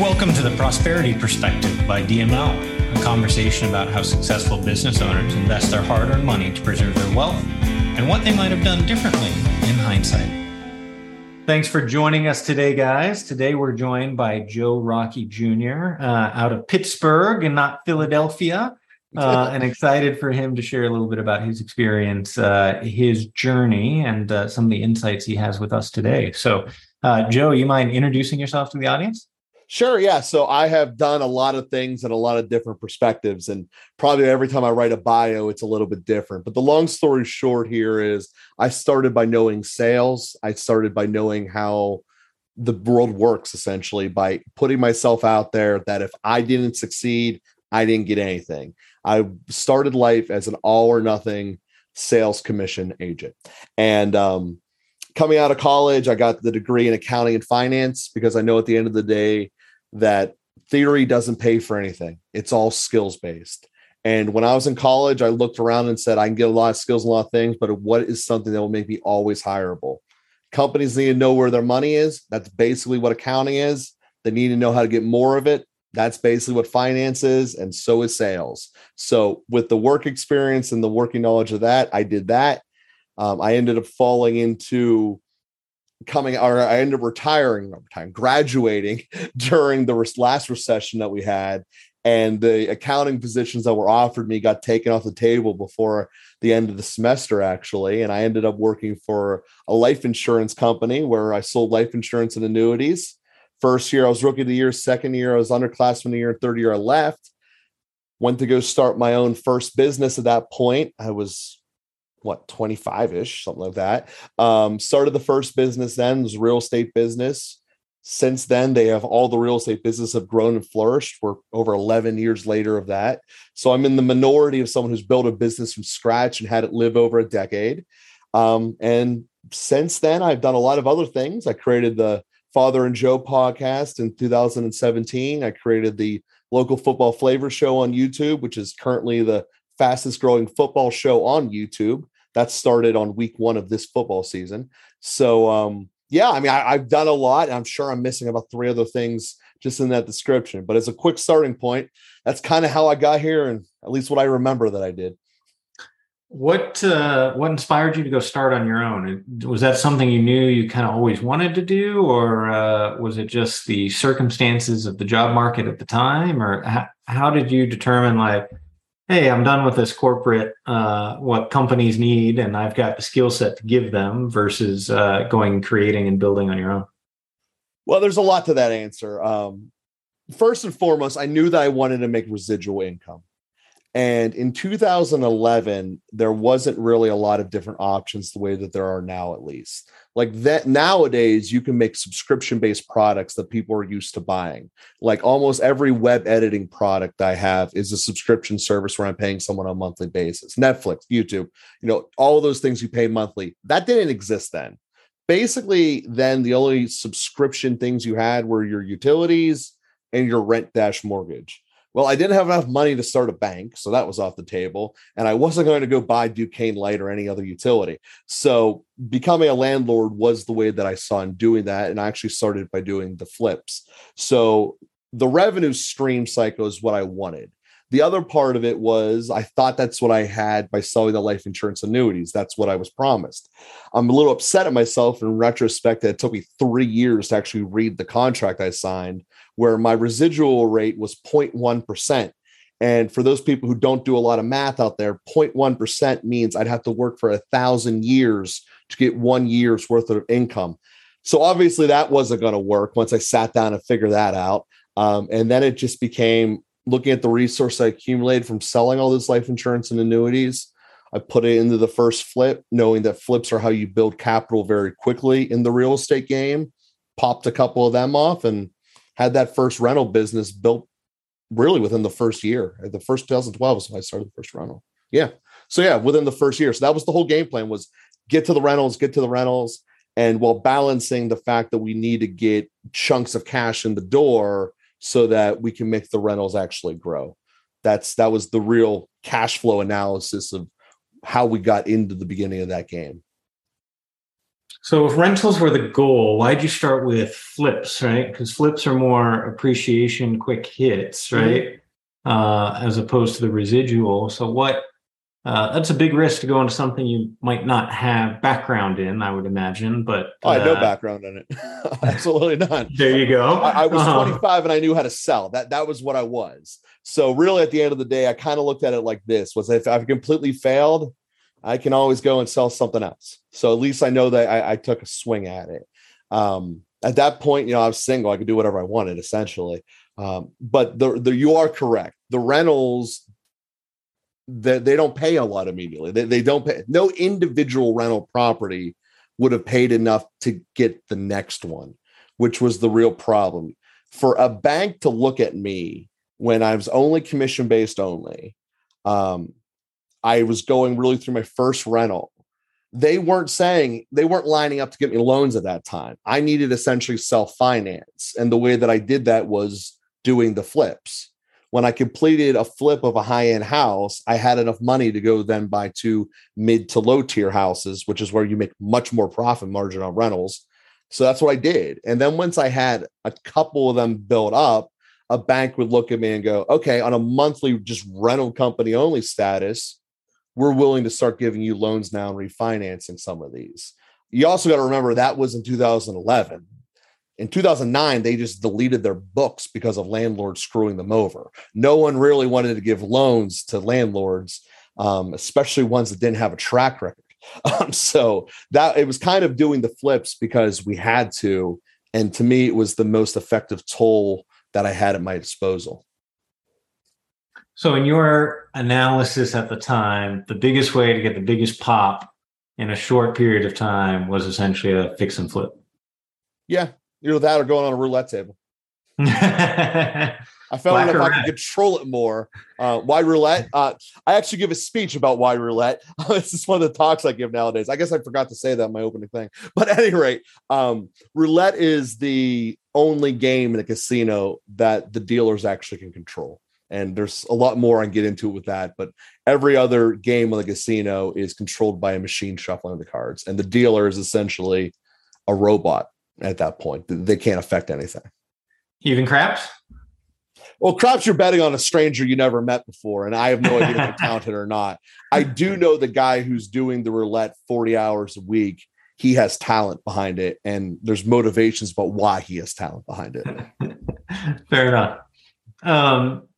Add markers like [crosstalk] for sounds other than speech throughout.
Welcome to the Prosperity Perspective by DML, a conversation about how successful business owners invest their hard earned money to preserve their wealth and what they might have done differently in hindsight. Thanks for joining us today, guys. Today we're joined by Joe Rockey Jr. Uh, out of Pittsburgh and not Philadelphia. [laughs] Uh, and excited for him to share a little bit about his experience, uh, his journey, and uh, some of the insights he has with us today. So, uh, Joe, you mind introducing yourself to the audience? Sure. Yeah. So I have done a lot of things and a lot of different perspectives. And probably every time I write a bio, it's a little bit different. But the long story short here is I started by knowing sales. I started by knowing how the world works essentially by putting myself out there that if I didn't succeed, I didn't get anything. I started life as an all or nothing sales commission agent. And um, coming out of college, I got the degree in accounting and finance because I know at the end of the day that theory doesn't pay for anything. It's all skills based. And when I was in college, I looked around and said, I can get a lot of skills, a lot of things, but what is something that will make me always hireable? Companies need to know where their money is. That's basically what accounting is. They need to know how to get more of it. That's basically what finance is, and so is sales. So, with the work experience and the working knowledge of that, I did that. Um, I ended up falling into coming or I ended up retiring, over time, graduating [laughs] during the last recession that we had. And the accounting positions that were offered me got taken off the table before the end of the semester, actually. And I ended up working for a life insurance company where I sold life insurance and annuities. First year, I was rookie of the year. Second year, I was underclassman of the year. Third year, I left. Went to go start my own first business at that point. I was what 25ish something like that. Um, started the first business then was real estate business. Since then they have all the real estate business have grown and flourished. We're over 11 years later of that. So i'm in the minority of someone who's built a business from scratch and had it live over a decade. Um, and since then i've done a lot of other things. I created the father and joe podcast in 2017 i created the local football flavor show on youtube which is currently the fastest growing football show on youtube that started on week one of this football season. So, um, yeah, I mean, I, have done a lot. I'm sure I'm missing about three other things just in that description, but as a quick starting point, that's kind of how I got here, and at least what I remember that I did. What uh, what inspired you to go start on your own? Was that something you knew you kind of always wanted to do, or uh, was it just the circumstances of the job market at the time, or how, how did you determine like hey i'm done with this corporate uh, what companies need and i've got the skill set to give them versus uh, going creating and building on your own. Well there's a lot to that answer. Um, first and foremost i knew that i wanted to make residual income. And in 2011, there wasn't really a lot of different options the way that there are now, at least. Like that nowadays, you can make subscription based products that people are used to buying. Like almost every web editing product I have is a subscription service where I'm paying someone on a monthly basis. Netflix, YouTube, you know, all those things you pay monthly. That didn't exist then. Basically, then the only subscription things you had were your utilities and your rent dash mortgage well, I didn't have enough money to start a bank, so that was off the table. And I wasn't going to go buy Duquesne Light or any other utility. So becoming a landlord was the way that I saw in doing that. And I actually started by doing the flips. So the revenue stream cycle is what I wanted. The other part of it was I thought that's what I had by selling the life insurance annuities. That's what I was promised. I'm a little upset at myself in retrospect that it took me three years to actually read the contract I signed where my residual rate was 0.1%. And for those people who don't do a lot of math out there, 0.1% means I'd have to work for a thousand years to get one year's worth of income. So obviously that wasn't going to work once I sat down and figured that out. Um, and then it just became looking at the resource I accumulated from selling all this life insurance and annuities. I put it into the first flip, knowing that flips are how you build capital very quickly in the real estate game. Popped a couple of them off and had that first rental business built really within the first year. Uh, the first 2012 was when I started the first rental. Yeah. So yeah, within the first year. So that was the whole game plan was get to the rentals, get to the rentals. And while balancing the fact that we need to get chunks of cash in the door so that we can make the rentals actually grow. That's that was the real cash flow analysis of how we got into the beginning of that game. So if rentals were the goal, why'd you start with flips, right? Because flips are more appreciation, quick hits, mm-hmm. right? Mm-hmm. Uh, as opposed to the residual. So what uh, that's a big risk to go into something you might not have background in, I would imagine. But oh, I had no uh, background in it. [laughs] Absolutely not. There you go. I, I was uh-huh. 25 and I knew how to sell. That that was what I was. So really, at the end of the day, I kind of looked at it like this: was if I've completely failed, I can always go and sell something else. So at least I know that I, I took a swing at it. Um, at that point, you know, I was single. I could do whatever I wanted, essentially. Um, but the, the you are correct. The rentals that they don't pay a lot immediately. They, they don't pay. No individual rental property would have paid enough to get the next one, which was the real problem. For a bank to look at me when I was only commission based only, um, I was going really through my first rental. They weren't saying they weren't lining up to get me loans at that time. I needed essentially self finance, and the way that I did that was doing the flips when I completed a flip of a high end house, I had enough money to go then buy two mid to low tier houses, which is where you make much more profit margin on rentals. So that's what I did. And then once I had a couple of them built up, a bank would look at me and go, okay, on a monthly just rental company only status, we're willing to start giving you loans now and refinancing some of these. You also got to remember that was in 2011 in 2009 they just deleted their books because of landlords screwing them over. No one really wanted to give loans to landlords um, especially ones that didn't have a track record. [laughs] Um, so that it was kind of doing the flips because we had to. And to me it was the most effective tool that i had at my disposal. So in your analysis at the time the biggest way to get the biggest pop in a short period of time was essentially a fix and flip. Yeah Either that or going on a roulette table. [laughs] I found if I could control it more. Uh, why roulette? Uh, I actually give a speech about why roulette. [laughs] this is one of the talks I give nowadays. I guess I forgot to say that in my opening thing. [laughs] But at any rate, um, roulette is the only game in a casino that the dealers actually can control. And there's a lot more I can get into with that. But every other game in the casino is controlled by a machine shuffling the cards. And the dealer is essentially a robot at that point. They can't affect anything. Even craps? Well, craps, you're betting on a stranger you never met before, and I have no idea if they're talented [laughs] or not. I do know the guy who's doing the roulette 40 hours a week. He has talent behind it, and there's motivations about why he has talent behind it. [laughs] Fair enough. Um,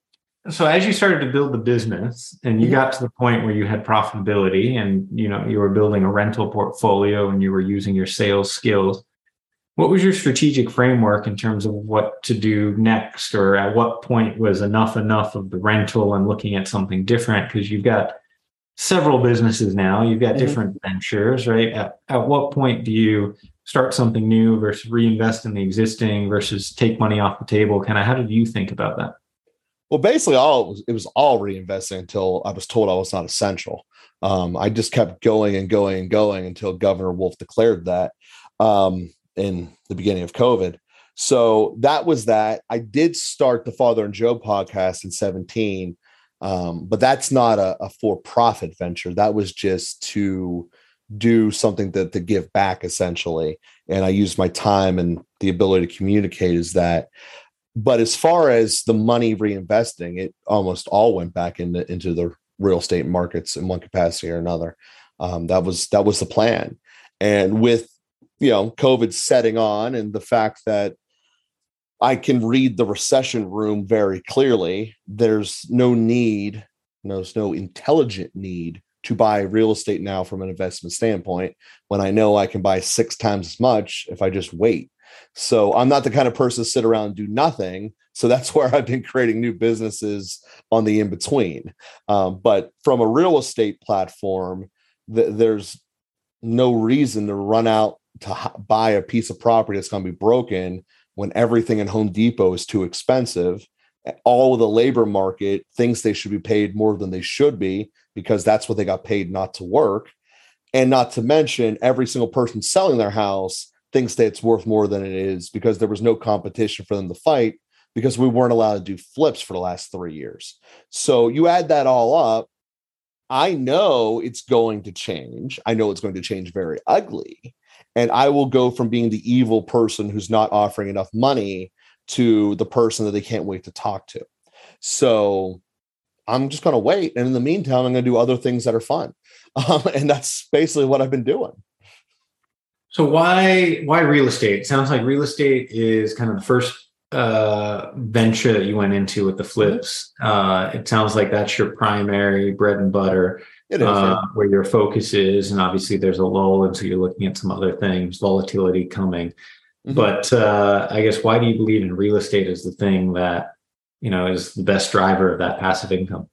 so as you started to build the business and you got to the point where you had profitability and you know you were building a rental portfolio and you were using your sales skills what was your strategic framework in terms of what to do next, or at what point was enough enough of the rental and looking at something different? Because you've got several businesses now, you've got mm-hmm. different ventures, right? At, at what point do you start something new versus reinvest in the existing versus take money off the table? Kind of how did you think about that? Well, basically, all it was, it was all reinvesting until I was told I was not essential. Um, I just kept going and going and going until Governor Wolf declared that. Um, in the beginning of COVID. So that was that. I did start the Father and Joe podcast in 17, um, but that's not a, a for profit venture. That was just to do something that to give back essentially. And I used my time and the ability to communicate is that. But as far as the money reinvesting, it almost all went back into, into the real estate markets in one capacity or another. Um, that was that was the plan. And with you know covid setting on and the fact that i can read the recession room very clearly there's no need there's no intelligent need to buy real estate now from an investment standpoint when i know i can buy six times as much if i just wait. So i'm not the kind of person to sit around and do nothing. So that's [laughs] where i've been creating new businesses on the in between. Um, but from a real estate platform th- there's no reason to run out to buy a piece of property that's going to be broken when everything in Home Depot is too expensive. All the labor market thinks they should be paid more than they should be because that's what they got paid not to work. And not to mention, every single person selling their house thinks that it's worth more than it is because there was no competition for them to fight because we weren't allowed to do flips for the last three years. So you add that all up. I know it's going to change. I know it's going to change very ugly and I will go from being the evil person who's not offering enough money to the person that they can't wait to talk to. So I'm just going to wait. And in the meantime, I'm going to do other things that are fun. [laughs] Um, and that's basically what I've been doing. So why why real estate? It sounds like real estate is kind of the first uh, venture that you went into with the flips. Uh, it sounds like that's your primary bread and butter. Is, uh, yeah. where your focus is, and obviously there's a lull, and so you're looking at some other things, volatility coming. Mm-hmm. But uh, I guess why do you believe in real estate as the thing that you know is the best driver of that passive income?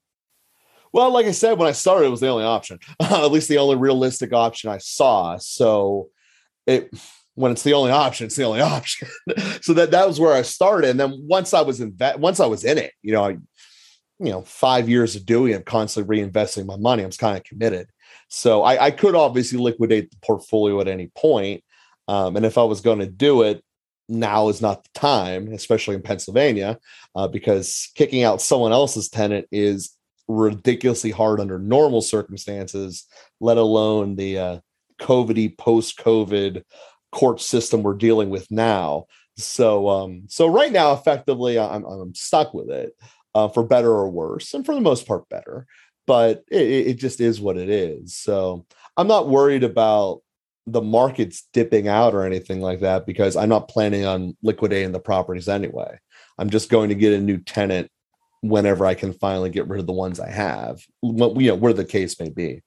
Well, like I said, when I started, it was the only option, [laughs] at least the only realistic option I saw. So it when it's the only option, it's the only [laughs] option. so that that was where I started. And then once I was in that, once I was in it, you know, I, you know, five years of doing it, constantly reinvesting my money, I was kind of committed. So I, I could obviously liquidate the portfolio at any point, um, and if I was going to do it, now is not the time, especially in Pennsylvania, uh, because kicking out someone else's tenant is ridiculously hard under normal circumstances, let alone the uh, COVIDy post-COVID court system we're dealing with now. So, um, so right now, effectively, I'm I'm stuck with it, uh, for better or worse, and for the most part, better. But it, it just is what it is. So I'm not worried about the markets dipping out or anything like that because I'm not planning on liquidating the properties anyway. I'm just going to get a new tenant whenever I can finally get rid of the ones I have, what you know, where the case may be.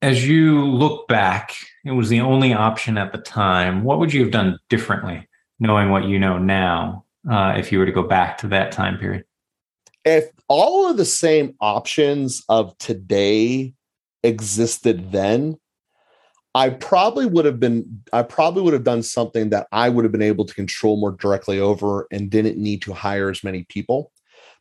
As you look back, it was the only option at the time. What would you have done differently, knowing what you know now, uh, if you were to go back to that time period? If all of the same options of today existed then, I probably would have been, I probably would have done something that I would have been able to control more directly over and didn't need to hire as many people.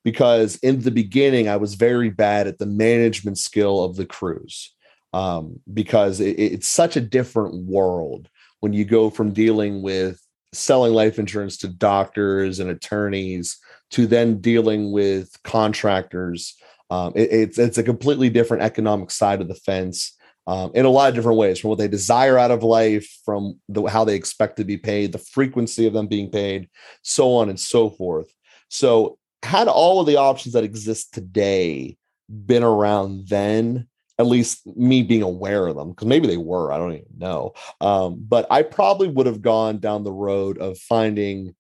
Because in the beginning, I was very bad at the management skill of the crews um, because it, it's such a different world when you go from dealing with selling life insurance to doctors and attorneys to then dealing with contractors. Um, it, it's it's a completely different economic side of the fence um, in a lot of different ways, from what they desire out of life, from the, how they expect to be paid, the frequency of them being paid, so on and so forth. So, had all of the options that exist today been around then, at least me being aware of them because maybe they were i don't even know um, but i probably would have gone down the road of finding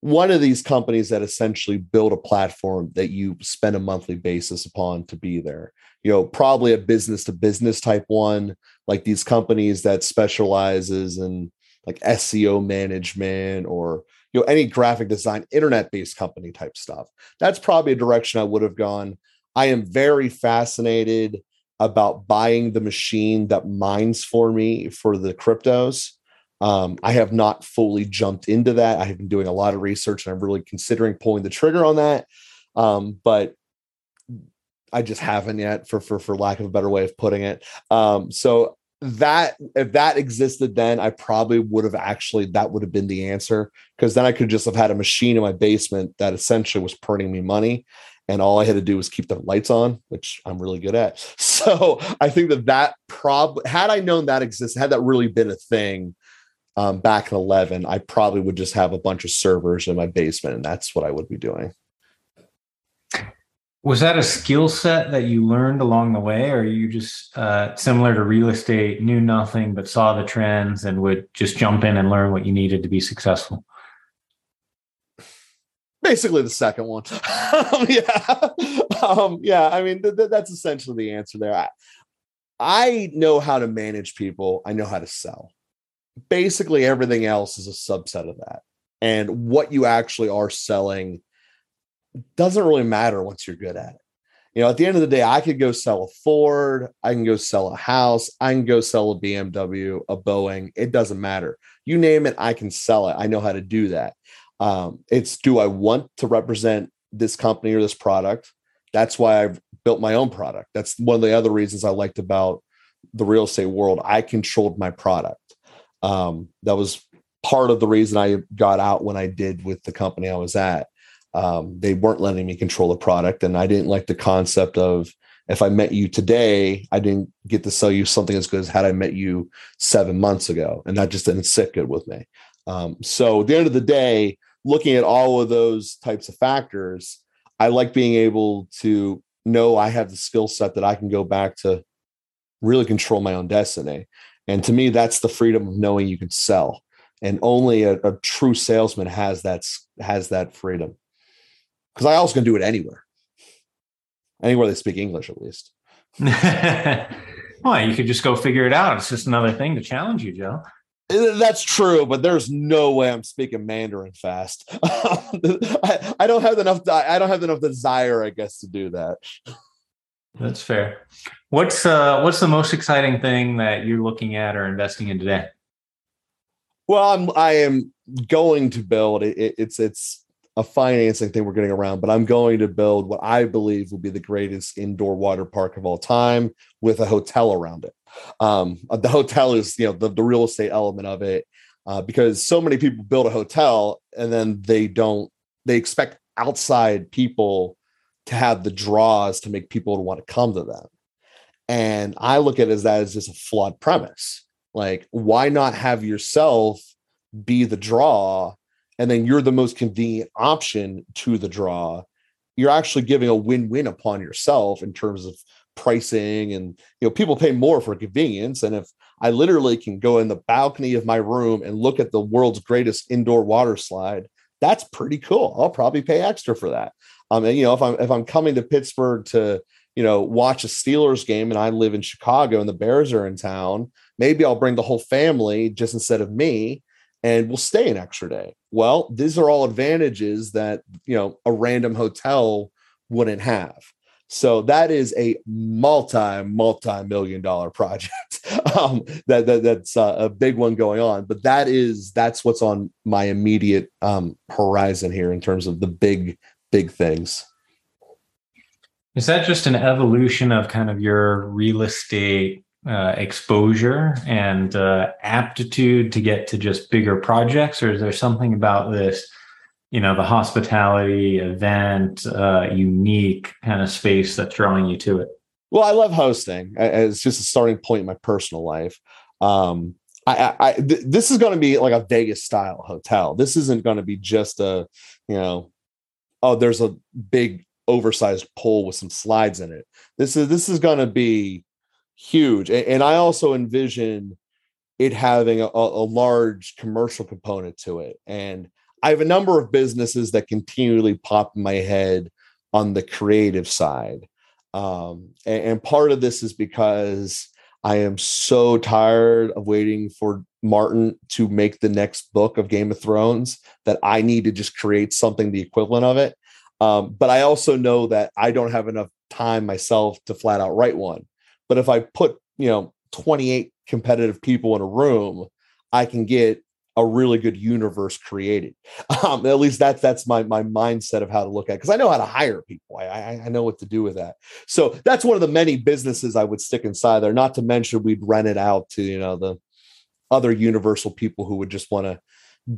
one of these companies that essentially build a platform that you spend a monthly basis upon to be there. You know probably a business to business type one like these companies that specializes in like seo management or you know any graphic design internet based company type stuff. That's probably a direction i would have gone. I am very fascinated about buying the machine that mines for me for the cryptos. Um, I have not fully jumped into that. I have been doing a lot of research and I'm really considering pulling the trigger on that. Um, but I just haven't yet for, for, for lack of a better way of putting it. Um, so that if that existed then i probably would have actually that would have been the answer because then i could just have had a machine in my basement that essentially was printing me money and all I had to do was keep the lights on, which I'm really good at. [laughs] So I think that that probably had I known that existed, had that really been a thing um, back in 11, I probably would just have a bunch of servers in my basement, and that's what I would be doing. Was that a skill set that you learned along the way, or you just uh, similar to real estate, knew nothing but saw the trends and would just jump in and learn what you needed to be successful? Basically the second one. [laughs] um, yeah, um, yeah. I mean, th- th- that's essentially the answer there. I, I know how to manage people. I know how to sell. Basically, everything else is a subset of that. And what you actually are selling doesn't really matter once you're good at it. You know, at the end of the day, I could go sell a Ford, I can go sell a house, I can go sell a BMW, a Boeing. It doesn't matter. You name it, I can sell it. I know how to do that. Um, it's do I want to represent this company or this product? That's why I've built my own product. That's one of the other reasons I liked about the real estate world. I controlled my product. Um, that was part of the reason I got out when I did with the company I was at. Um, they weren't letting me control the product, and I didn't like the concept of if I met you today, I didn't get to sell you something as good as had I met you seven months ago. And that just didn't sit good with me. Um, so at the end of the day, looking at all of those types of factors, I like being able to know I have the skill set that I can go back to really control my own destiny. And to me, that's the freedom of knowing you can sell. And only a, a true salesman has that has that freedom. Because I also can do it anywhere anywhere they speak English, at least. [laughs] well, you could just go figure it out. It's just another thing to challenge you, Joe. That's true, but there's no way I'm speaking Mandarin fast. [laughs] I, I, don't have enough. I don't have enough desire, I guess, to do that. That's fair. What's uh, what's the most exciting thing that you're looking at or investing in today? Well, I'm I am going to build. It, it's it's a financing thing we're getting around, but I'm going to build what I believe will be the greatest indoor water park of all time with a hotel around it. Um, [laughs] the hotel is, you know, the, the real estate element of it, uh, because so many people build a hotel and then they don't, they expect outside people to have the draws to make people want to come to them. And I look at it as that as just a flawed premise. Like, why not have yourself be the draw and then you're the most convenient option to the draw, you're actually giving a win-win upon yourself in terms of pricing and you know people pay more for convenience and if I literally can go in the balcony of my room and look at the world's greatest indoor water slide, that's pretty cool. I'll probably pay extra for that. Um, and you know, if I'm if I'm coming to Pittsburgh to you know watch a Steelers game and I live in Chicago and the Bears are in town, maybe I'll bring the whole family just instead of me, and we'll stay an extra day. Well, these are all advantages that you know a random hotel wouldn't have. So that is a multi multi million dollar project. [laughs] um, that, that that's uh, a big one going on. But that is that's what's on my immediate um, horizon here in terms of the big big things. Is that just an evolution of kind of your real estate uh, exposure and uh, aptitude to get to just bigger projects, or is there something about this, you know, the hospitality event, uh, unique kind of space that's drawing you to it? Well, I love hosting. It's just a starting point in my personal life. Um, I, I th- this is going to be like a Vegas style hotel. This isn't going to be just a, you know, oh, there's a big oversized pool with some slides in it. This is this is going to be huge. And, and I also envision it having a, a, large commercial component to it. And I have a number of businesses that continually pop in my head on the creative side. Um, and, and part of this is because I am so tired of waiting for Martin to make the next book of Game of Thrones that I need to just create something the equivalent of it. Um, but I also know that I don't have enough time myself to flat out write one. But if I put, you know, 28 competitive people in a room, I can get a really good universe created. [laughs] Um, at least that's that's my my mindset of how to look at because I know how to hire people. I, I know what to do with that. So that's one of the many businesses I would stick inside there. Not to mention we'd rent it out to you know the other universal people who would just want to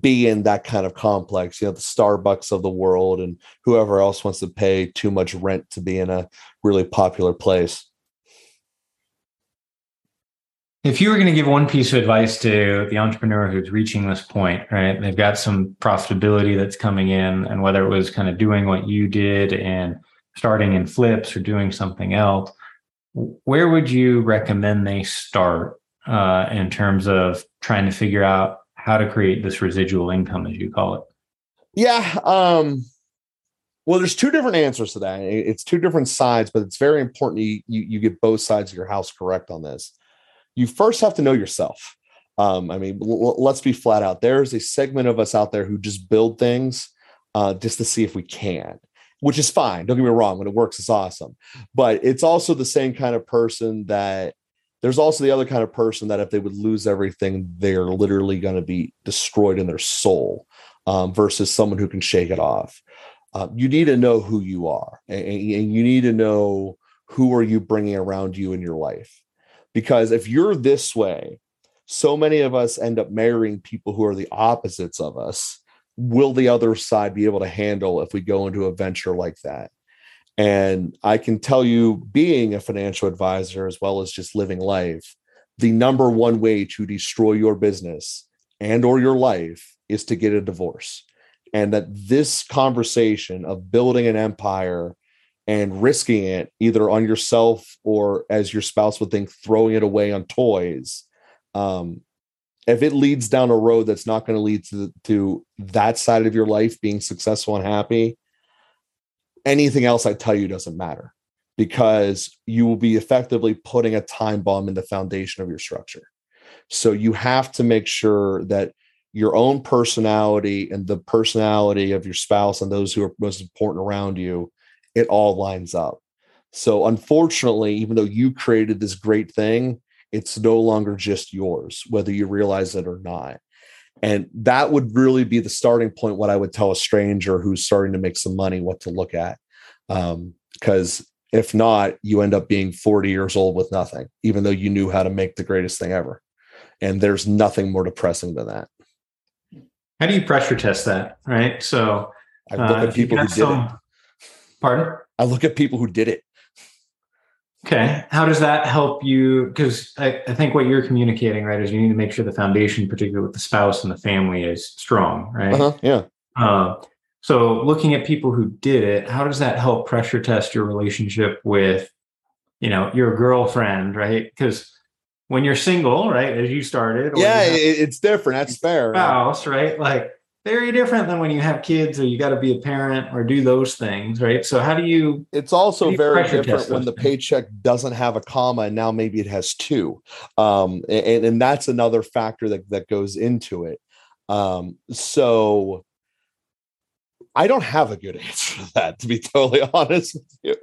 be in that kind of complex. You know the Starbucks of the world and whoever else wants to pay too much rent to be in a really popular place. If you were going to give one piece of advice to the entrepreneur who's reaching this point, right? They've got some profitability that's coming in, and whether it was kind of doing what you did and starting in flips or doing something else, where would you recommend they start uh, in terms of trying to figure out how to create this residual income, as you call it? Yeah. Um, well, there's two different answers to that. It's two different sides, but it's very important you, you, you get both sides of your house correct on this you first have to know yourself. Um, I mean, l- let's be flat out. There's a segment of us out there who just build things uh, just to see if we can, which is fine. Don't get me wrong. When it works, it's awesome. But it's also the same kind of person that there's also the other kind of person that if they would lose everything, they're literally going to be destroyed in their soul um, versus someone who can shake it off. Uh, you need to know who you are and, and you need to know who are you bringing around you in your life because if you're this way, so many of us end up marrying people who are the opposites of us. Will the other side be able to handle if we go into a venture like that? And I can tell you, being a financial advisor as well as just living life, the number one way to destroy your business and or your life is to get a divorce. And that this conversation of building an empire and risking it either on yourself or as your spouse would think throwing it away on toys um, if it leads down a road that's not going to lead to, to that side of your life being successful and happy anything else i tell you doesn't matter because you will be effectively putting a time bomb in the foundation of your structure. So you have to make sure that your own personality and the personality of your spouse and those who are most important around you it all lines up. So, unfortunately, even though you created this great thing, it's no longer just yours, whether you realize it or not. And that would really be the starting point. What I would tell a stranger who's starting to make some money, what to look at. Because um, if not, you end up being 40 years old with nothing, even though you knew how to make the greatest thing ever. And there's nothing more depressing than that. How do you pressure test that? Right. So, I look uh, at people who did some, it. Pardon? I look at people who did it. Okay. How does that help you? Because I, I, think what you're communicating, right, is you need to make sure the foundation, particularly with the spouse and the family, is strong, right? Uh-huh, yeah. Uh, so looking at people who did it, how does that help pressure test your relationship with, you know, your girlfriend, right? Because when you're single, right, as you started, yeah, you it's different. That's fair. Spouse, right? Like very different than when you have kids or you got to be a parent or do those things, right? So how do you? It's also you very different when the paycheck doesn't have a comma and now maybe it has two, um, and and that's another factor that that goes into it. Um, so I don't have a good [laughs] answer to that, to be totally [laughs] honest with you.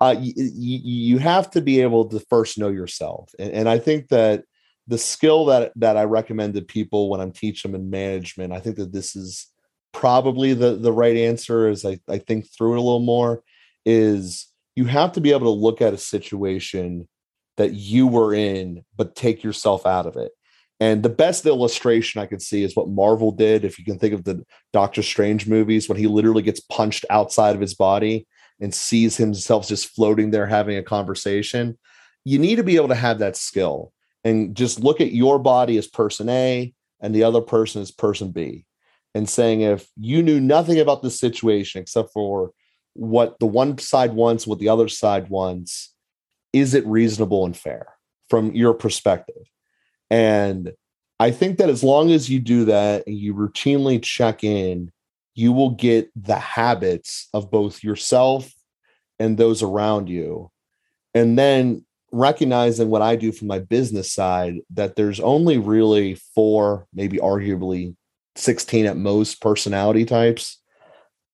Uh, you, you have to be able to first know yourself, and, and I think that the skill that that I recommend to people when I'm teaching them in management, I think that this is probably the the right answer as I, I think through it a little more is you have to be able to look at a situation that you were in, but take yourself out of it. And the best illustration I could see is what Marvel did. If you can think of the Doctor Strange movies, when he literally gets punched outside of his body and sees himself just floating there having a conversation. You need to be able to have that skill and just look at your body as person A and the other person as person B and saying if you knew nothing about the situation except for what the one side wants, what the other side wants, is it reasonable and fair from your perspective? And I think that as long as you do that and you routinely check in, you will get the habits of both yourself and those around you. And then recognizing what I do from my business side that there's only really four, maybe arguably 16 at most personality types.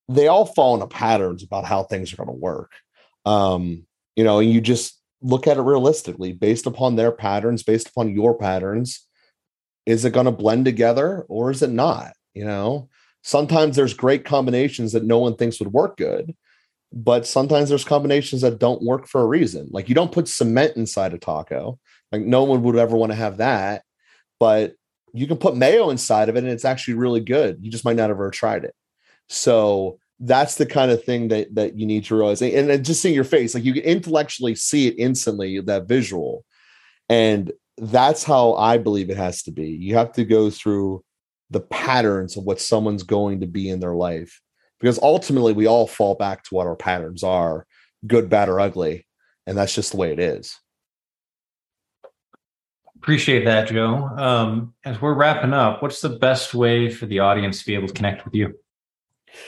They all fall into patterns about how things are going to work. Um, you know, and you just look at it realistically based upon their patterns, based upon your patterns. Is it going to blend together or is it not? You know, sometimes there's great combinations that no one thinks would work good but sometimes there's combinations that don't work for a reason. Like you don't put cement inside a taco. Like no one would ever want to have that. But you can put mayo inside of it and it's actually really good. You just might not have ever tried it. So that's the kind of thing that that you need to realize. And, and just seeing your face, like you can intellectually see it instantly, that visual. And that's how I believe it has to be. You have to go through the patterns of what someone's going to be in their life because ultimately we all fall back to what our patterns are good bad or ugly and that's just the way it is. Appreciate that joe. Um, as we're wrapping up what's the best way for the audience to be able to connect with you?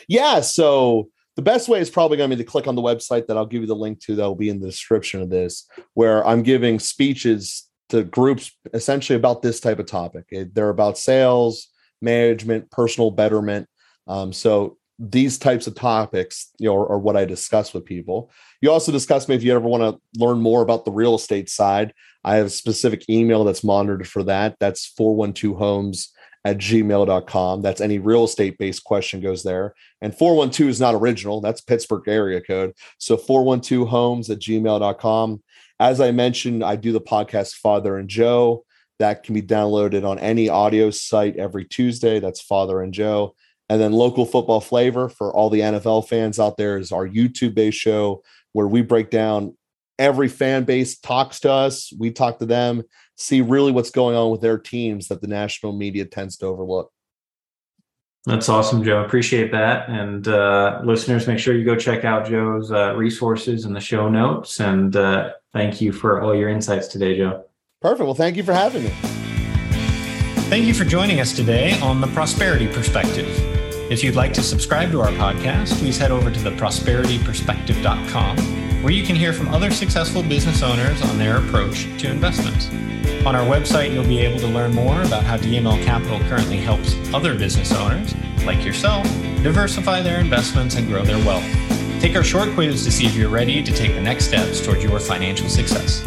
Yeah so the best way is probably going to be to click on the website that i'll give you the link to that will be in the description of this where i'm giving speeches to groups essentially about this type of topic. They're about sales management personal betterment. Um, so these types of topics, you know, are, are, what I discuss with people. You also discuss me if you ever want to learn more about the real estate side. I have a specific email that's monitored for that. That's 412 homes at gmail.com. That's any real estate based question goes there. And 412 is not original, that's Pittsburgh area code. So 412 homes at gmail.com. As I mentioned, I do the podcast Father and Joe. That can be downloaded on any audio site every Tuesday. That's Father and Joe And then local football flavor for all the NFL fans out there is our YouTube based show where we break down every fan base talks to us. We talk to them, see really what's going on with their teams that the national media tends to overlook. That's awesome, Joe. Appreciate that. And uh, listeners, make sure you go check out Joe's uh, resources in the show notes. And uh, thank you for all your insights today, Joe. Perfect. Well, thank you for having me. Thank you for joining us today on The Prosperity Perspective. If you'd like to subscribe to our podcast, please head over to theprosperityperspective.com, where you can hear from other successful business owners on their approach to investments. On our website, you'll be able to learn more about how DML Capital currently helps other business owners, like yourself, diversify their investments and grow their wealth. Take our short quiz to see if you're ready to take the next steps towards your financial success.